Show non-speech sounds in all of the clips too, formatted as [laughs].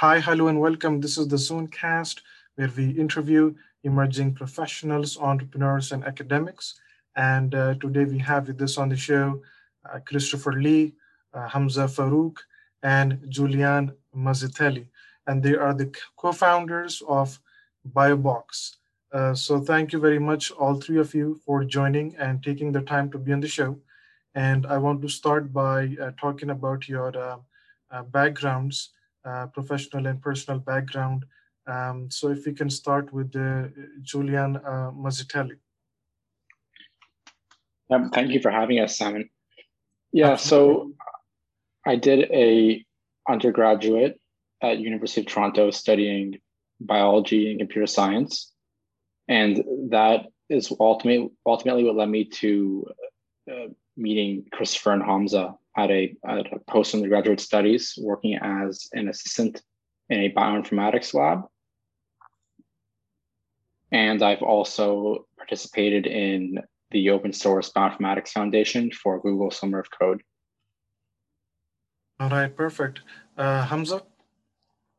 Hi, hello, and welcome. This is the Zonecast, where we interview emerging professionals, entrepreneurs, and academics. And uh, today we have with us on the show uh, Christopher Lee, uh, Hamza Farouk, and Julian Mazzitelli. And they are the co founders of BioBox. Uh, so thank you very much, all three of you, for joining and taking the time to be on the show. And I want to start by uh, talking about your uh, backgrounds uh, professional and personal background. Um, so if we can start with uh, Julian uh, Mazzitelli. Um, thank you for having us, Simon. Yeah, so I did a undergraduate at University of Toronto studying biology and computer science, and that is ultimately ultimately what led me to uh, meeting Christopher and Hamza at a, at a post undergraduate studies working as an assistant in a bioinformatics lab. And I've also participated in the open source bioinformatics foundation for Google Summer of Code. All right, perfect. Uh, Hamza?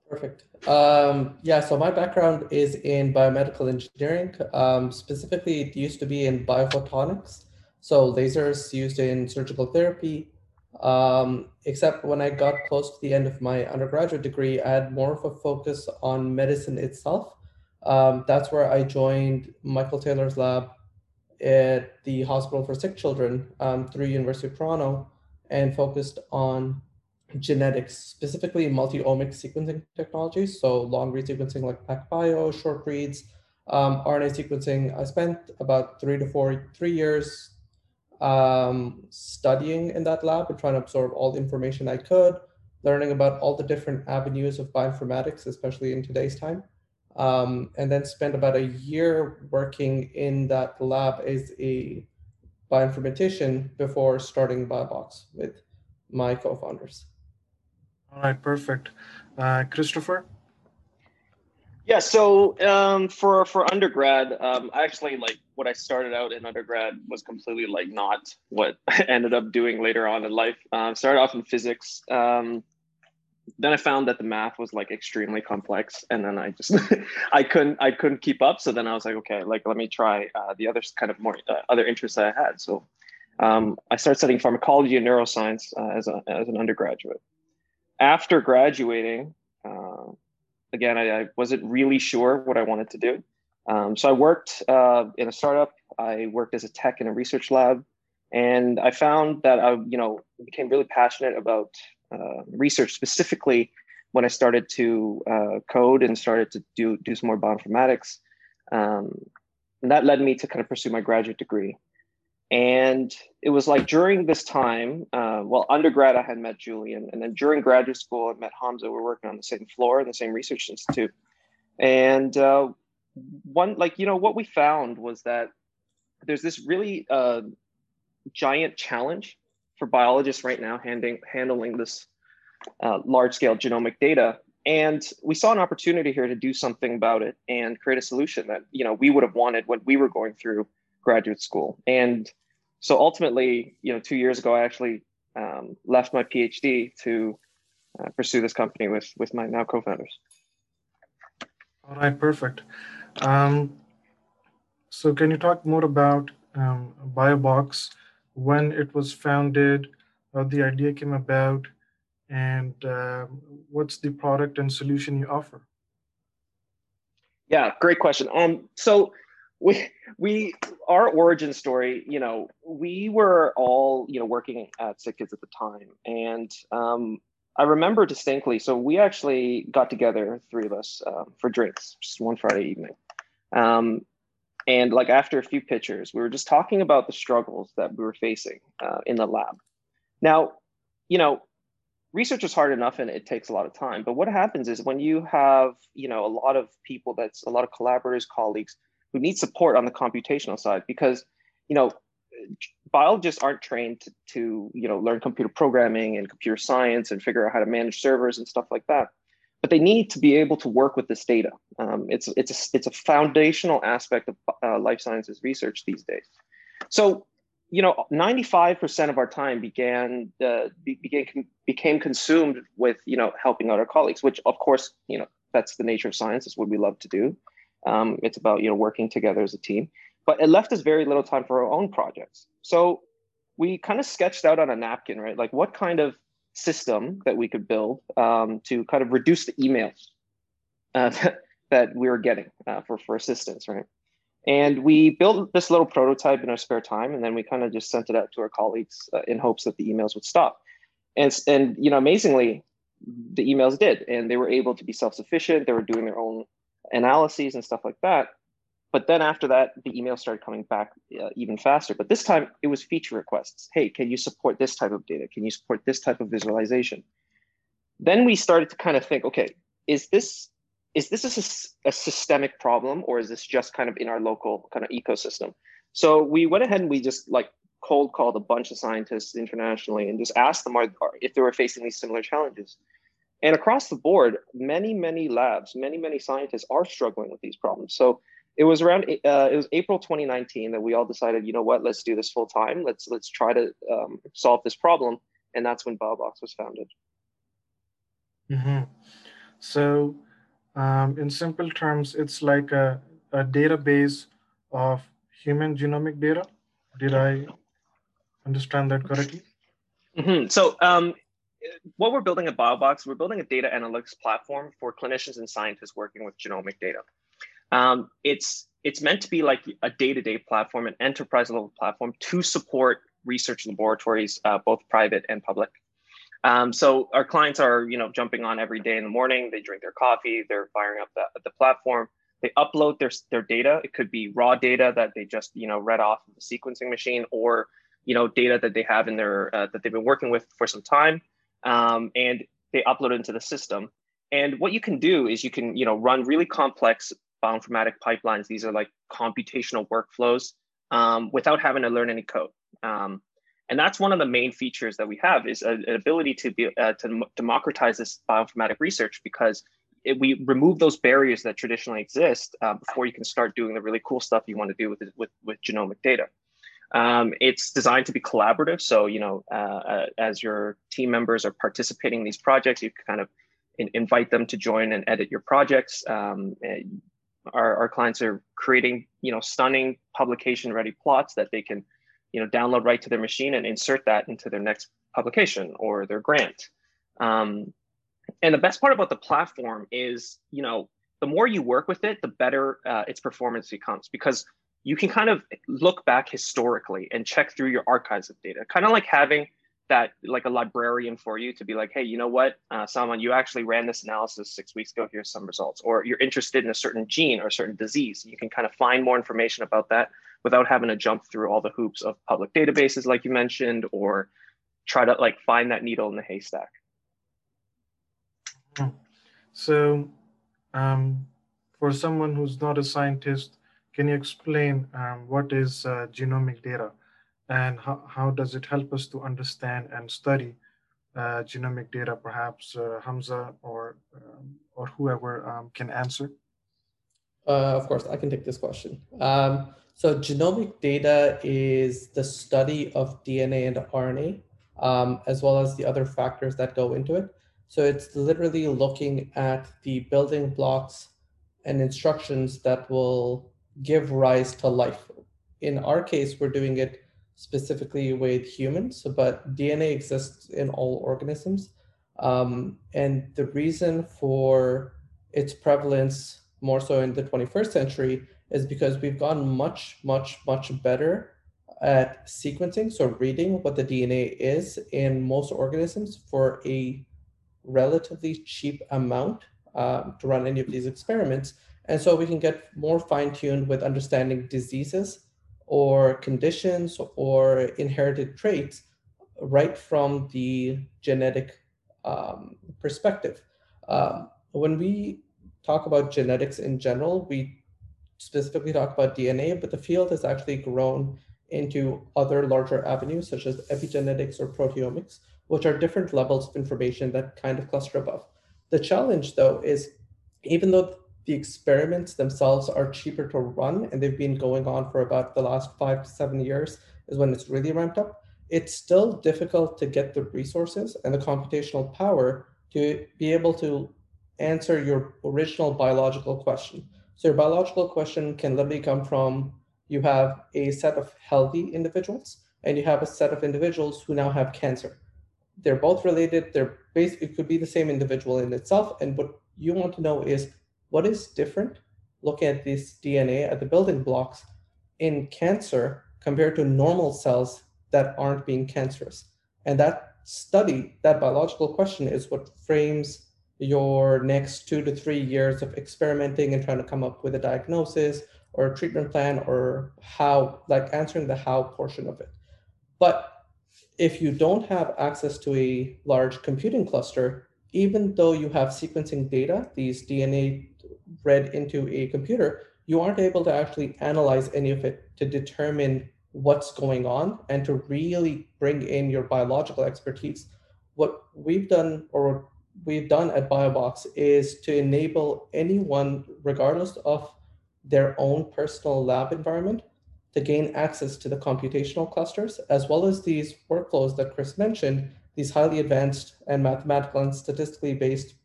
Perfect. Um, yeah, so my background is in biomedical engineering. Um, specifically, it used to be in biophotonics. So lasers used in surgical therapy, um, except when I got close to the end of my undergraduate degree, I had more of a focus on medicine itself. Um, that's where I joined Michael Taylor's lab at the Hospital for Sick Children um, through University of Toronto and focused on genetics, specifically multi-omic sequencing technologies. So long read sequencing like PacBio, short reads, um, RNA sequencing. I spent about three to four, three years um, studying in that lab and trying to absorb all the information I could, learning about all the different avenues of bioinformatics, especially in today's time. Um, and then spent about a year working in that lab as a bioinformatician before starting BioBox with my co-founders. All right, perfect. Uh, Christopher? Yeah, so um, for for undergrad, um, I actually like what I started out in undergrad was completely like not what I [laughs] ended up doing later on in life. Um, started off in physics. Um, then I found that the math was like extremely complex, and then I just [laughs] I couldn't I couldn't keep up. So then I was like, okay, like let me try uh, the other kind of more uh, other interests that I had. So um, I started studying pharmacology and neuroscience uh, as a as an undergraduate. After graduating. Uh, again, I, I, wasn't really sure what I wanted to do. Um, so I worked uh, in a startup. I worked as a tech in a research lab, and I found that I, you know, became really passionate about uh, research, specifically when I started to uh, code and started to do do some more bioinformatics. Um, and that led me to kind of pursue my graduate degree. And it was like during this time, uh, well, undergrad, I had met Julian. And then during graduate school, I met Hamza. We we're working on the same floor in the same research institute. And uh, one, like, you know, what we found was that there's this really uh, giant challenge for biologists right now handling, handling this uh, large scale genomic data. And we saw an opportunity here to do something about it and create a solution that, you know, we would have wanted when we were going through graduate school. And so ultimately, you know, two years ago, I actually um, left my PhD to uh, pursue this company with with my now co-founders. All right, perfect. Um, so, can you talk more about um, BioBox, when it was founded, how the idea came about, and uh, what's the product and solution you offer? Yeah, great question. Um, so we we our origin story you know we were all you know working at sick kids at the time and um, i remember distinctly so we actually got together three of us um, for drinks just one friday evening. Um, and like after a few pictures we were just talking about the struggles that we were facing uh, in the lab. Now you know research is hard enough and it takes a lot of time but what happens is when you have you know a lot of people that's a lot of collaborators colleagues who need support on the computational side because you know biologists aren't trained to, to, you know learn computer programming and computer science and figure out how to manage servers and stuff like that but they need to be able to work with this data um, it's it's a, it's a foundational aspect of uh, life sciences research these days so you know, 95% of our time began uh, became became consumed with you know helping out our colleagues, which of course you know that's the nature of science. It's what we love to do. Um, it's about you know working together as a team, but it left us very little time for our own projects. So we kind of sketched out on a napkin, right? Like what kind of system that we could build um, to kind of reduce the emails uh, [laughs] that we were getting uh, for for assistance, right? And we built this little prototype in our spare time, and then we kind of just sent it out to our colleagues uh, in hopes that the emails would stop. And and you know, amazingly, the emails did, and they were able to be self-sufficient. They were doing their own analyses and stuff like that. But then after that, the emails started coming back uh, even faster. But this time, it was feature requests. Hey, can you support this type of data? Can you support this type of visualization? Then we started to kind of think, okay, is this is this a, a, systemic problem or is this just kind of in our local kind of ecosystem? So we went ahead and we just like cold called a bunch of scientists internationally and just asked them are, if they were facing these similar challenges. And across the board, many, many labs, many, many scientists are struggling with these problems. So it was around uh, it was April 2019 that we all decided, you know what, let's do this full time. Let's let's try to um, solve this problem, and that's when BioBox was founded. Mm-hmm. So um, in simple terms, it's like a, a database of human genomic data. Did I understand that correctly? Mm-hmm. So um, what we're building at BioBox, we're building a data analytics platform for clinicians and scientists working with genomic data. Um, it's it's meant to be like a day-to-day platform, an enterprise level platform to support research laboratories, uh, both private and public. Um, so our clients are, you know, jumping on every day in the morning. They drink their coffee. They're firing up the, the platform. They upload their their data. It could be raw data that they just, you know, read off of the sequencing machine, or you know, data that they have in their uh, that they've been working with for some time, um, and they upload it into the system. And what you can do is you can, you know, run really complex bioinformatic pipelines. These are like computational workflows um, without having to learn any code. Um, and that's one of the main features that we have is an ability to be uh, to democratize this bioinformatic research because it, we remove those barriers that traditionally exist uh, before you can start doing the really cool stuff you want to do with with, with genomic data. Um, it's designed to be collaborative, so you know, uh, uh as your team members are participating in these projects, you can kind of in, invite them to join and edit your projects. Um, our, our clients are creating, you know, stunning publication-ready plots that they can you know, download right to their machine and insert that into their next publication or their grant. Um, and the best part about the platform is, you know, the more you work with it, the better uh, its performance becomes because you can kind of look back historically and check through your archives of data, kind of like having that like a librarian for you to be like, hey, you know what, uh, someone you actually ran this analysis six weeks ago. Here's some results, or you're interested in a certain gene or a certain disease. You can kind of find more information about that without having to jump through all the hoops of public databases, like you mentioned, or try to like find that needle in the haystack. So, um, for someone who's not a scientist, can you explain um, what is uh, genomic data and how, how does it help us to understand and study uh, genomic data? Perhaps uh, Hamza or, um, or whoever um, can answer. Uh, of course, I can take this question. Um, so genomic data is the study of DNA and RNA, um, as well as the other factors that go into it. So it's literally looking at the building blocks and instructions that will give rise to life. In our case, we're doing it specifically with humans, but DNA exists in all organisms. Um, and the reason for its prevalence more so in the 21st century is because we've gotten much, much, much better at sequencing, so reading what the DNA is in most organisms for a relatively cheap amount um, to run any of these experiments. And so we can get more fine-tuned with understanding diseases or conditions or inherited traits right from the genetic um, perspective. Um, when we talk about genetics in general, we specifically talk about DNA, but the field has actually grown into other larger avenues such as epigenetics or proteomics, which are different levels of information that kind of cluster above. The challenge though is even though the experiments themselves are cheaper to run and they've been going on for about the last five to seven years is when it's really ramped up. It's still difficult to get the resources and the computational power to be able to answer your original biological question. So your biological question can literally come from you have a set of healthy individuals and you have a set of individuals who now have cancer. They're both related. They're basically could be the same individual in itself. And what you want to know is what is different looking at this DNA at the building blocks in cancer compared to normal cells that aren't being cancerous. And that study, that biological question is what frames your next two to three years of experimenting and trying to come up with a diagnosis or a treatment plan or how, like answering the how portion of it. But if you don't have access to a large computing cluster, even though you have sequencing data, these DNA read into a computer, you aren't able to actually analyze any of it to determine what's going on and to really bring in your biological expertise. What we've done or we've done at BioBox is to enable anyone, regardless of their own personal lab environment, to gain access to the computational clusters, as well as these workflows that Chris mentioned, these highly advanced and mathematical and statistically based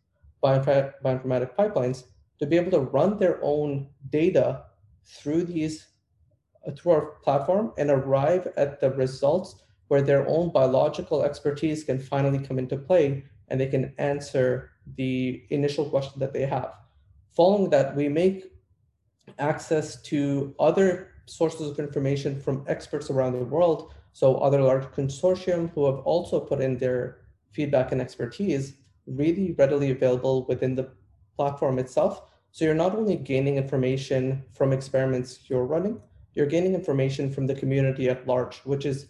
bioinformatic pipelines to be able to run their own data through these uh, through our platform and arrive at the results where their own biological expertise can finally come into play and they can answer the initial question that they have. Following that, we make access to other sources of information from experts around the world. So other large consortium who have also put in their feedback and expertise really readily available within the platform itself. So you're not only gaining information from experiments you're running, you're gaining information from the community at large, which is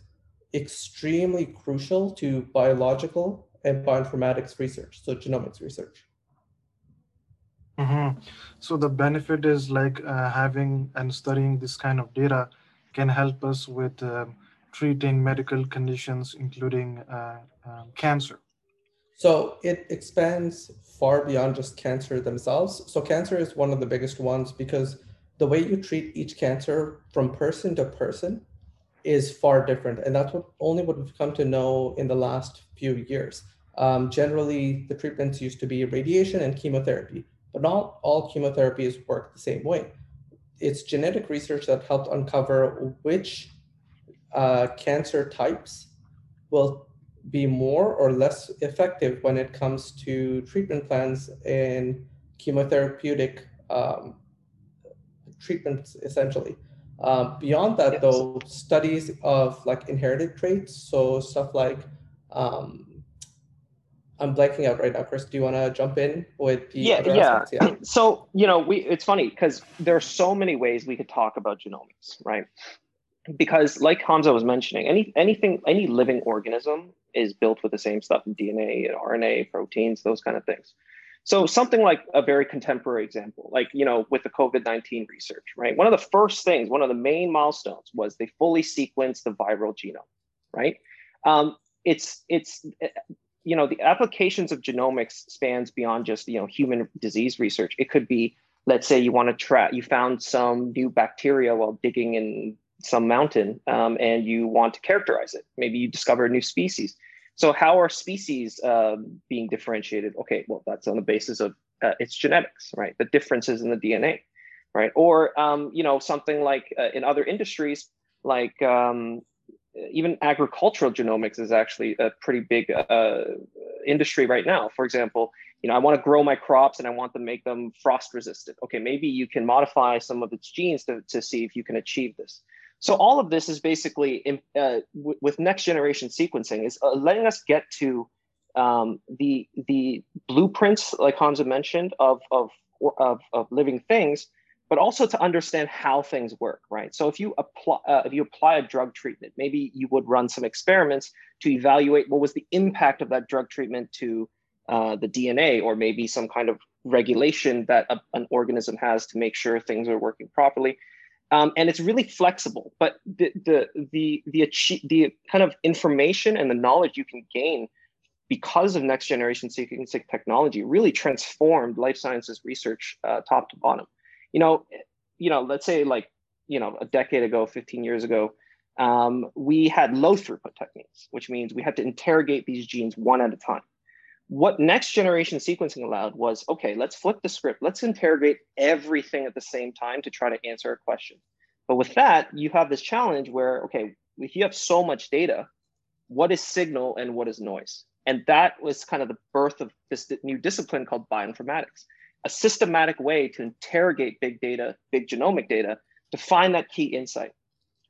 extremely crucial to biological and bioinformatics research, so genomics research. Mm-hmm. So the benefit is like uh, having and studying this kind of data can help us with uh, treating medical conditions, including uh, um, cancer. So it expands far beyond just cancer themselves. So cancer is one of the biggest ones because the way you treat each cancer from person to person is far different. And that's what only what we've come to know in the last few years. Um, generally, the treatments used to be radiation and chemotherapy, but not all chemotherapies work the same way. It's genetic research that helped uncover which uh, cancer types will be more or less effective when it comes to treatment plans and chemotherapeutic um, treatments, essentially. Uh, beyond that, yes. though, studies of like inherited traits, so stuff like, um, I'm blanking out right now. Chris, do you want to jump in with the yeah, yeah. yeah. So you know, we it's funny because there are so many ways we could talk about genomics, right? Because like Hamza was mentioning, any anything, any living organism is built with the same stuff in DNA and RNA, proteins, those kind of things. So something like a very contemporary example, like you know, with the COVID-19 research, right? One of the first things, one of the main milestones was they fully sequenced the viral genome, right? Um, it's it's you know the applications of genomics spans beyond just you know human disease research. It could be, let's say, you want to track, you found some new bacteria while digging in some mountain, um, and you want to characterize it. Maybe you discover a new species so how are species uh, being differentiated? Okay, well, that's on the basis of uh, its genetics, right? The differences in the DNA, right? Or, um, you know, something like uh, in other industries, like um, even agricultural genomics is actually a pretty big uh, industry right now. For example, you know, I want to grow my crops and I want to make them frost resistant. Okay, maybe you can modify some of its genes to, to see if you can achieve this. So all of this is basically in, uh, w- with next generation sequencing is uh, letting us get to um, the the blueprints, like Hamza mentioned, of, of of of living things, but also to understand how things work, right? So if you apply uh, if you apply a drug treatment, maybe you would run some experiments to evaluate what was the impact of that drug treatment to uh, the DNA, or maybe some kind of regulation that a, an organism has to make sure things are working properly um, and it's really flexible. But the the the the achieve, the kind of information and the knowledge you can gain because of next generation sequencing technology, really transformed life sciences research uh, top to bottom. You know, you know, let's say like you know a decade ago, 15 years ago, um, we had low throughput techniques, which means we had to interrogate these genes one at a time. What next generation sequencing allowed was okay, let's flip the script, let's interrogate everything at the same time to try to answer a question. But with that, you have this challenge where, okay, if you have so much data, what is signal and what is noise? And that was kind of the birth of this new discipline called bioinformatics, a systematic way to interrogate big data, big genomic data, to find that key insight.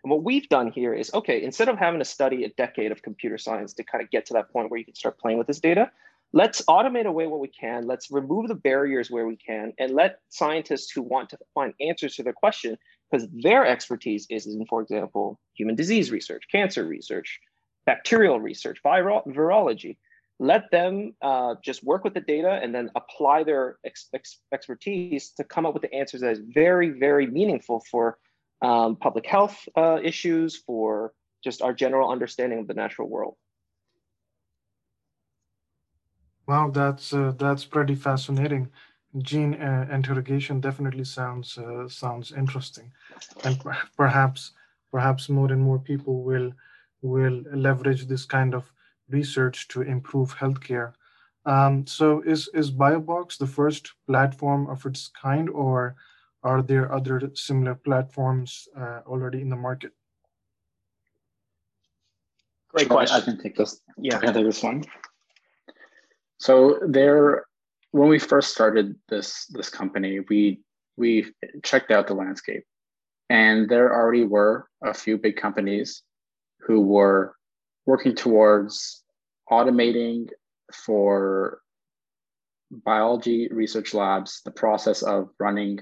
And what we've done here is okay, instead of having to study a decade of computer science to kind of get to that point where you can start playing with this data, let's automate away what we can. Let's remove the barriers where we can and let scientists who want to find answers to their question, because their expertise is in, for example, human disease research, cancer research, bacterial research, virology. Let them uh, just work with the data and then apply their ex- ex- expertise to come up with the answers that is very, very meaningful for um, public health uh, issues, for just our general understanding of the natural world. Wow, that's uh, that's pretty fascinating. Gene uh, interrogation definitely sounds uh, sounds interesting, and perhaps perhaps more and more people will will leverage this kind of research to improve healthcare. Um, so, is is BioBox the first platform of its kind, or are there other similar platforms uh, already in the market? Great question. I can take this. Yeah, I can take this one. So there, when we first started this this company, we we checked out the landscape, and there already were a few big companies who were working towards automating for biology research labs the process of running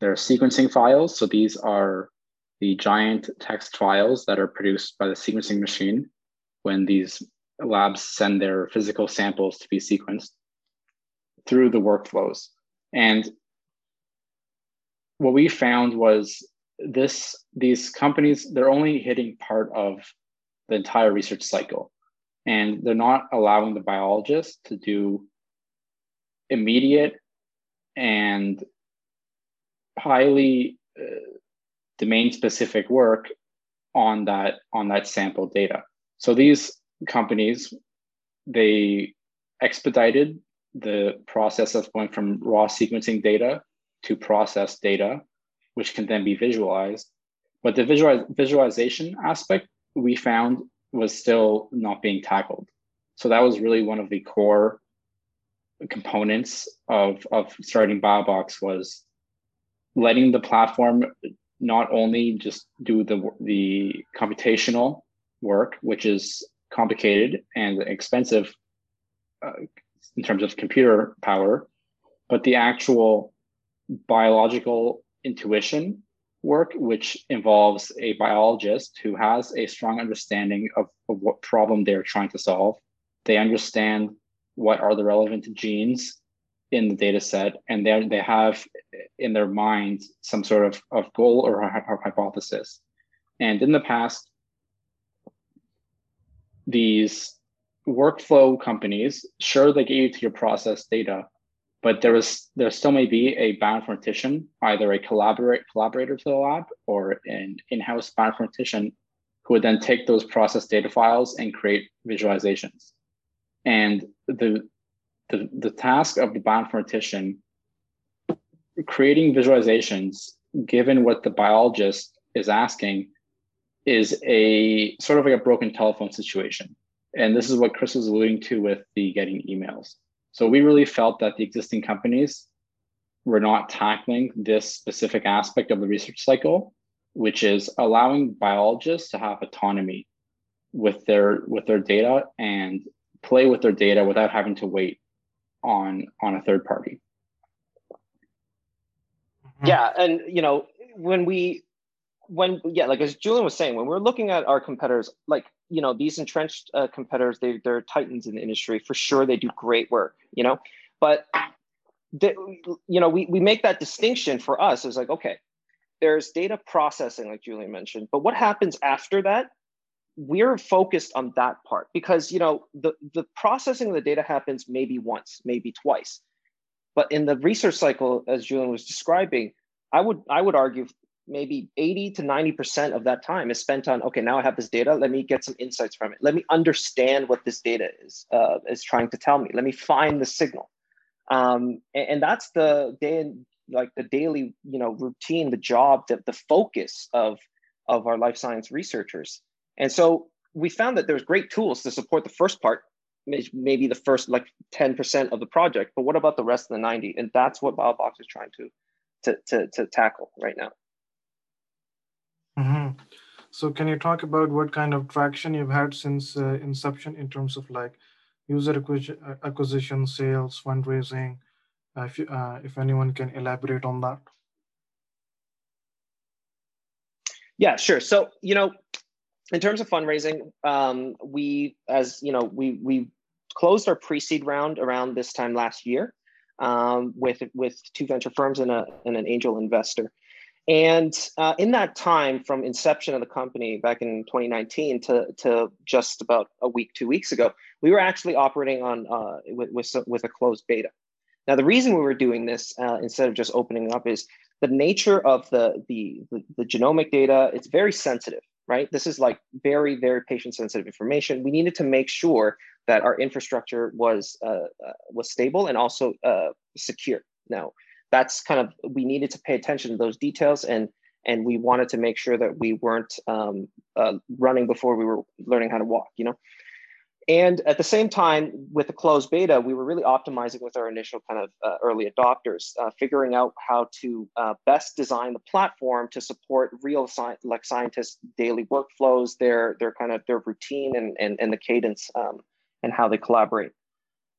their sequencing files. So these are the giant text files that are produced by the sequencing machine when these labs send their physical samples to be sequenced through the workflows. And what we found was this these companies they're only hitting part of the entire research cycle and they're not allowing the biologists to do immediate and highly uh, domain specific work on that on that sample data so these companies they expedited the process of going from raw sequencing data to processed data which can then be visualized. But the visual, visualization aspect we found was still not being tackled. So that was really one of the core components of, of starting BioBox was letting the platform not only just do the the computational work, which is complicated and expensive uh, in terms of computer power, but the actual biological intuition work, which involves a biologist who has a strong understanding of, of what problem they're trying to solve. They understand what are the relevant genes in the data set and they they have in their mind some sort of, of goal or hypothesis and in the past these workflow companies sure they get you to your process data but there is there still may be a bioinformatician either a collaborate collaborator to the lab or an in-house bioinformatician who would then take those process data files and create visualizations. And the the, the task of the bioinformatician creating visualizations given what the biologist is asking is a sort of like a broken telephone situation. And this is what chris was alluding to with the getting emails. So we really felt that the existing companies were not tackling this specific aspect of the research cycle which is allowing biologists to have autonomy with their with their data and play with their data without having to wait on on a third party. Yeah and you know when we when yeah like as julian was saying when we're looking at our competitors like you know these entrenched uh, competitors they, they're titans in the industry. For sure they do great work you know? But you know we, we make that distinction for us is like okay there's data processing like julian mentioned but what happens after that? We're focused on that part because you know the the processing of the data happens maybe once, maybe twice, but in the research cycle, as Julian was describing, I would I would argue maybe 80 to 90% of that time is spent on okay now i have this data let me get some insights from it. Let me understand what this data is uh, is trying to tell me. Let me find the signal. Um, and, and, that's the day like the daily you know routine the job the, the focus of of our life science researchers. And so we found that there's great tools to support the first part maybe the first like 10% of the project but what about the rest of the 90 and that's what biobox is trying to to, to, to tackle right now Mm-hmm. So can you talk about what kind of traction you've had since uh, inception in terms of like user acquisition, uh, acquisition sales, fundraising? Uh, if, you, uh, if anyone can elaborate on that. Yeah, sure. So, you know, in terms of fundraising, um, we, as you know, we we closed our pre-seed round around this time last year um, with with two venture firms and a and an angel investor. And uh, in that time, from inception of the company back in 2019 to, to just about a week, two weeks ago, we were actually operating on uh, with, with, with, a closed beta. Now, the reason we were doing this uh, instead of just opening up is the nature of the, the, the, the genomic data, it's very sensitive, right? This is like very, very patient sensitive information. We needed to make sure that our infrastructure was, uh, uh, was stable and also uh, secure. Now, that's kind of we needed to pay attention to those details and and we wanted to make sure that we weren't um, uh, running before we were learning how to walk you know? And at the same time with the closed beta we were really optimizing with our initial kind of uh, early adopters uh, figuring out how to uh, best design the platform to support real sci- like scientists daily workflows their their kind of their routine and and, and the cadence um, and how they collaborate.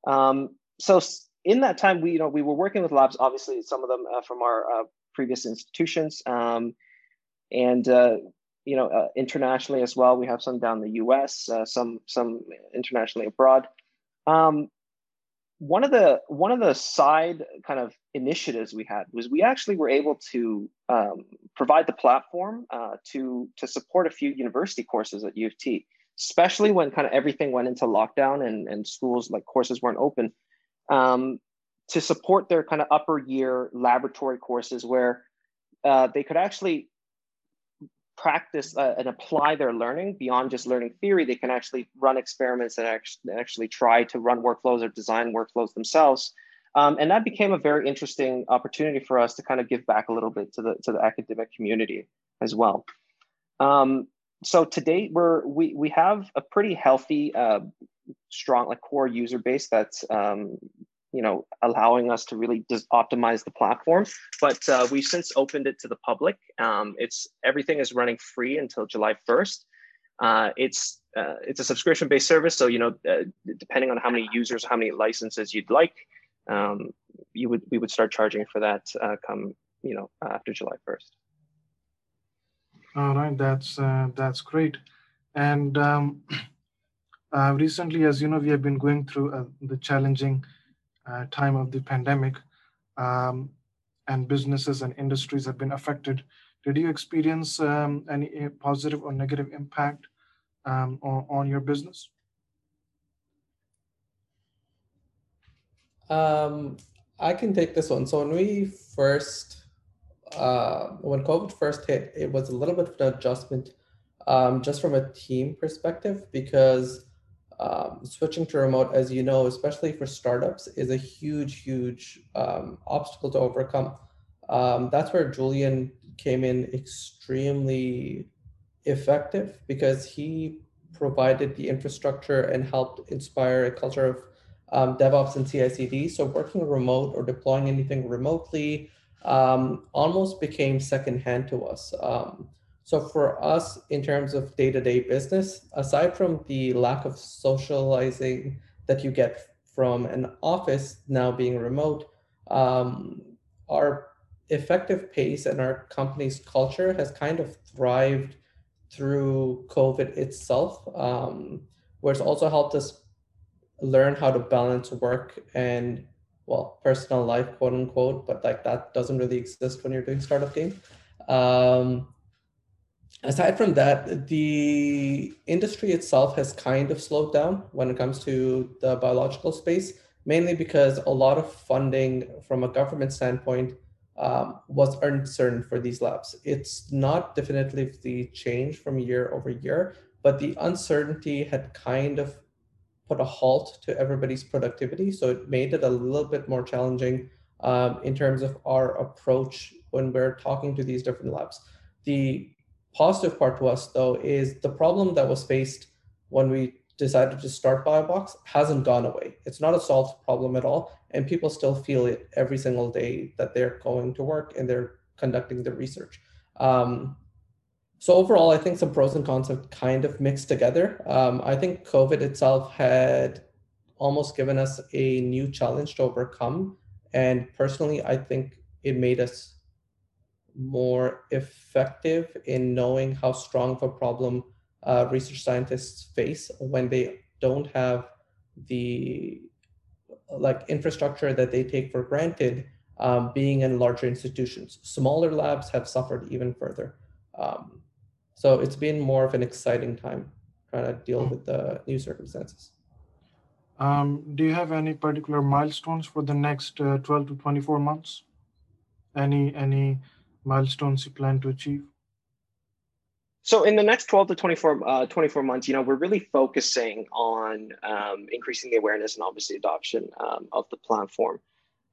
Um, so in that time, we you know we were working with labs, obviously some of them uh, from our uh, previous institutions, um, and uh, you know uh, internationally as well. We have some down the U.S., uh, some some internationally abroad. Um, one of the one of the side kind of initiatives we had was we actually were able to um, provide the platform uh, to to support a few university courses at U of T, especially when kind of everything went into lockdown and and schools like courses weren't open um, to support their kind of upper year laboratory courses where uh, they could actually practice uh, and apply their learning beyond just learning theory. They can actually run experiments and actually, actually try to run workflows or design workflows themselves. Um, and that became a very interesting opportunity for us to kind of give back a little bit to the to the academic community as well. Um, so to date, we're we we have a pretty healthy uh, strong like core user base that's um, you know allowing us to really just optimize the platform. But uh, we've since opened it to the public. Um, it's everything is running free until july 1st uh, it's uh, it's a subscription based service so you know uh, depending on how many users how many licenses you'd like um, you would we would start charging for that uh, come you know after july 1st all right that's uh, that's great. And um, Uh, recently, as you know, we have been going through uh, the challenging uh, time of the pandemic, um, and businesses and industries have been affected. Did you experience um, any positive or negative impact um, on, on, your business? Um, I can take this one. So when we first, uh, when COVID first hit, it was a little bit of an adjustment um, just from a team perspective because um, switching to remote, as you know, especially for startups, is a huge, huge um, obstacle to overcome. Um, that's where Julian came in extremely effective because he provided the infrastructure and helped inspire a culture of um, DevOps and CI/CD. So working remote or deploying anything remotely um, almost became secondhand to us. Um, so for us, in terms of day-to-day business, aside from the lack of socializing that you get from an office now being remote, um, our effective pace and our company's culture has kind of thrived through COVID itself, um, where it's also helped us learn how to balance work and well, personal life, quote unquote, but like that doesn't really exist when you're doing startup game. Um, aside from that, the industry itself has kind of slowed down when it comes to the biological space, mainly because a lot of funding from a government standpoint um, was uncertain for these labs. It's not definitively changed from year over year, but the uncertainty had kind of put a halt to everybody's productivity. So it made it a little bit more challenging um, in terms of our approach when we're talking to these different labs. The positive part to us, though, is the problem that was faced when we decided to start BioBox hasn't gone away. It's not a solved problem at all. And people still feel it every single day that they're going to work and they're conducting the research. Um, so overall, I think some pros and cons have kind of mixed together. Um, I think COVID itself had almost given us a new challenge to overcome. And personally, I think it made us more effective in knowing how strong of a problem uh, research scientists face when they don't have the like infrastructure that they take for granted um, being in larger institutions. Smaller labs have suffered even further. Um, so it's been more of an exciting time trying to deal with the new circumstances. Um, do you have any particular milestones for the next uh, 12 to 24 months? Any any milestones you plan to achieve? So in the next 12 to 24, uh, 24 months, you know, we're really focusing on um, increasing the awareness and obviously adoption um, of the platform.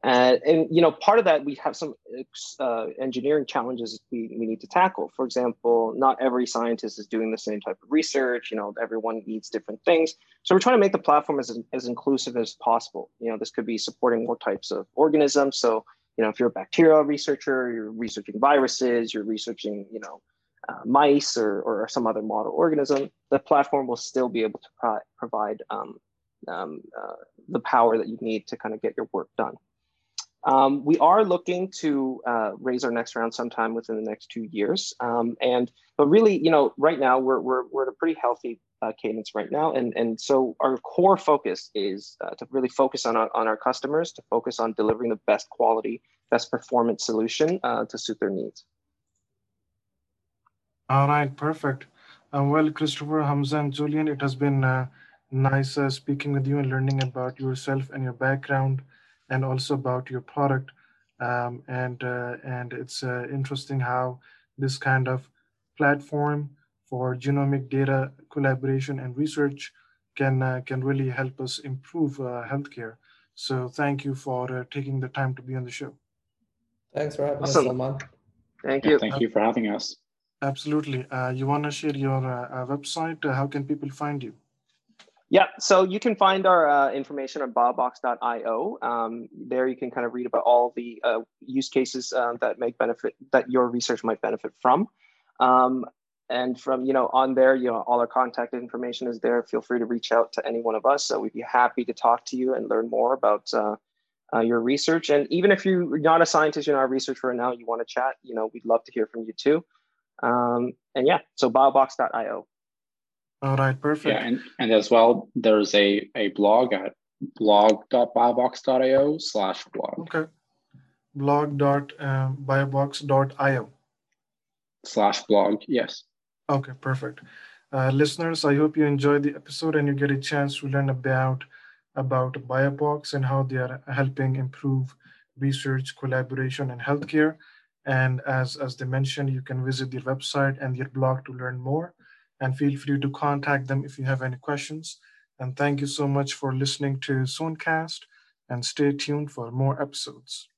Uh, and you know, part of that we have some uh, engineering challenges we, we need to tackle. For example, not every scientist is doing the same type of research. You know, everyone needs different things. So we're trying to make the platform as, as inclusive as possible. You know, this could be supporting more types of organisms. So you know, if you're a bacterial researcher, you're researching viruses, you're researching, you know, uh, mice or, or some other model organism, the platform will still be able to pro- provide um, um, uh, the power that you need to kind of get your work done. Um, we are looking to uh, raise our next round sometime within the next two years. Um, and but really, you know, right now we're we're we're at a pretty healthy uh, cadence right now, and and so our core focus is uh, to really focus on our, on our customers, to focus on delivering the best quality, best performance solution uh, to suit their needs. All right, perfect. Um, well, Christopher, Hamza, and Julian, it has been uh, nice uh, speaking with you and learning about yourself and your background and also about your product. Um, and uh, and it's uh, interesting how this kind of platform for genomic data collaboration and research can uh, can really help us improve uh, healthcare. So thank you for uh, taking the time to be on the show. Thanks for having awesome. us, Salman. Thank you. Yeah, thank you for having us. Absolutely. Uh, you want to share your website? how can people find you? Yeah, so you can find our uh, information on biobox.io. Um, there you can kind of read about all the uh, use cases uh, that make benefit that your research might benefit from. Um, and from you know on there, you know all our contact information is there. Feel free to reach out to any one of us. So we'd be happy to talk to you and learn more about uh, uh, your research. And even if you're not a scientist, you're not a researcher now, you want to chat, you know, we'd love to hear from you too. Um, and yeah, so biobox.io. All right, perfect. Yeah, and, and as well, there's a, a blog at blog.biobox.io slash blog. Okay. Blog.biobox.io. Um, slash blog, yes. Okay, perfect. Uh, listeners, I hope you enjoyed the episode and you get a chance to learn about about BioBox and how they are helping improve research, collaboration, and healthcare. And as, as they mentioned, you can visit their website and their blog to learn more and feel free to contact them if you have any questions. And thank you so much for listening to ZoneCast and stay tuned for more episodes.